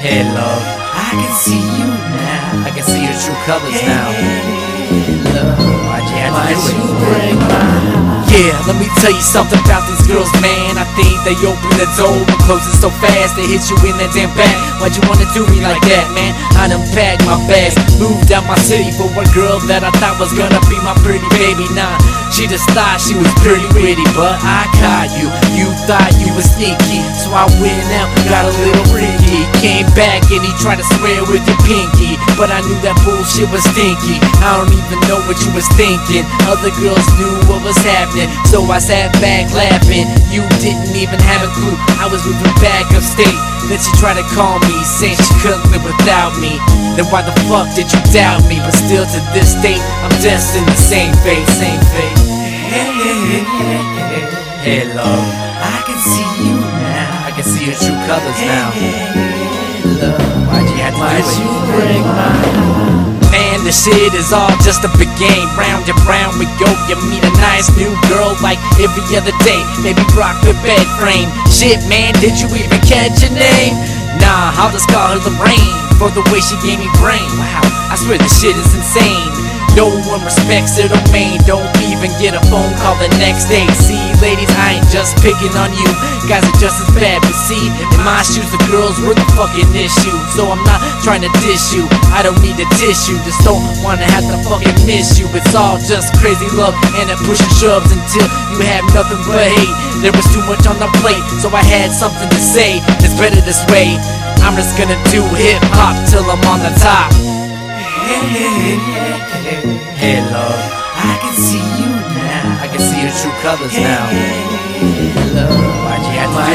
Hey, love, I can see you now. I can see your true colors now. Love, Why'd you have to do it? Yeah, let me tell you something about these girls, man. I think they open the door close it so fast they hit you in the damn back. Why'd you wanna do me like that, man? I done packed my bags, moved out my city for a girl that I thought was gonna be my pretty baby. Nah, she just thought she was pretty witty, but I caught you. You thought you was sneaky, so I went out, got a little freaky. Back and he tried to swear with your pinky, but I knew that bullshit was stinky. I don't even know what you was thinking. Other girls knew what was happening, so I sat back laughing. You didn't even have a clue. I was moving back upstate. Then she tried to call me, saying she couldn't live without me. Then why the fuck did you doubt me? But still to this date, I'm destined the same fate, same fate. Hey, love, I can see you now. I can see your true colors now. Why'd you to why'd you break my heart? Man, the shit is all just a big game. Round and round we go. You meet a nice new girl like every other day. Maybe rock the bed frame. Shit, man, did you even catch her name? Nah, I'll just call her Lorraine for the way she gave me brain. Wow, I swear this shit is insane. No one respects her domain. Don't even get a phone call the next day. See, ladies, I ain't just picking on you. Guys are just as bad, but see, in my shoes, the girls were the fucking issue. So I'm not trying to dish you. I don't need a tissue. Just don't wanna have to fucking miss you. It's all just crazy love and it push and shoves until you have nothing but hate. There was too much on the plate, so I had something to say. It's better this way. I'm just gonna do hip hop till I'm on the top. Hey, love, I can see see colors now. Love, Why'd you have to